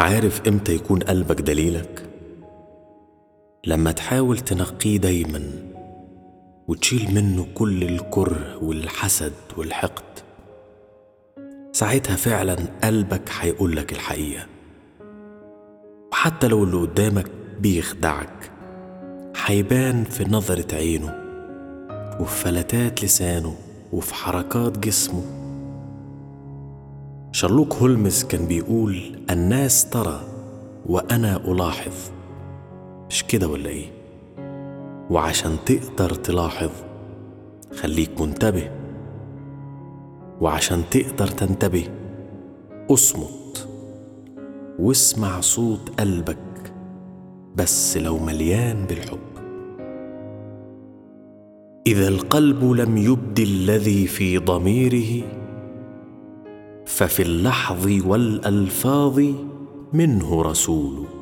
عارف إمتى يكون قلبك دليلك؟ لما تحاول تنقيه دايما وتشيل منه كل الكره والحسد والحقد ساعتها فعلا قلبك هيقولك الحقيقة. وحتى لو اللي قدامك بيخدعك هيبان في نظرة عينه وفي فلتات لسانه وفي حركات جسمه. شارلوك هولمز كان بيقول الناس ترى وأنا ألاحظ. مش كده ولا إيه؟ وعشان تقدر تلاحظ خليك منتبه. وعشان تقدر تنتبه أصمت. واسمع صوت قلبك بس لو مليان بالحب. إذا القلب لم يبد الذي في ضميره ففي اللحظ والألفاظ منه رسول.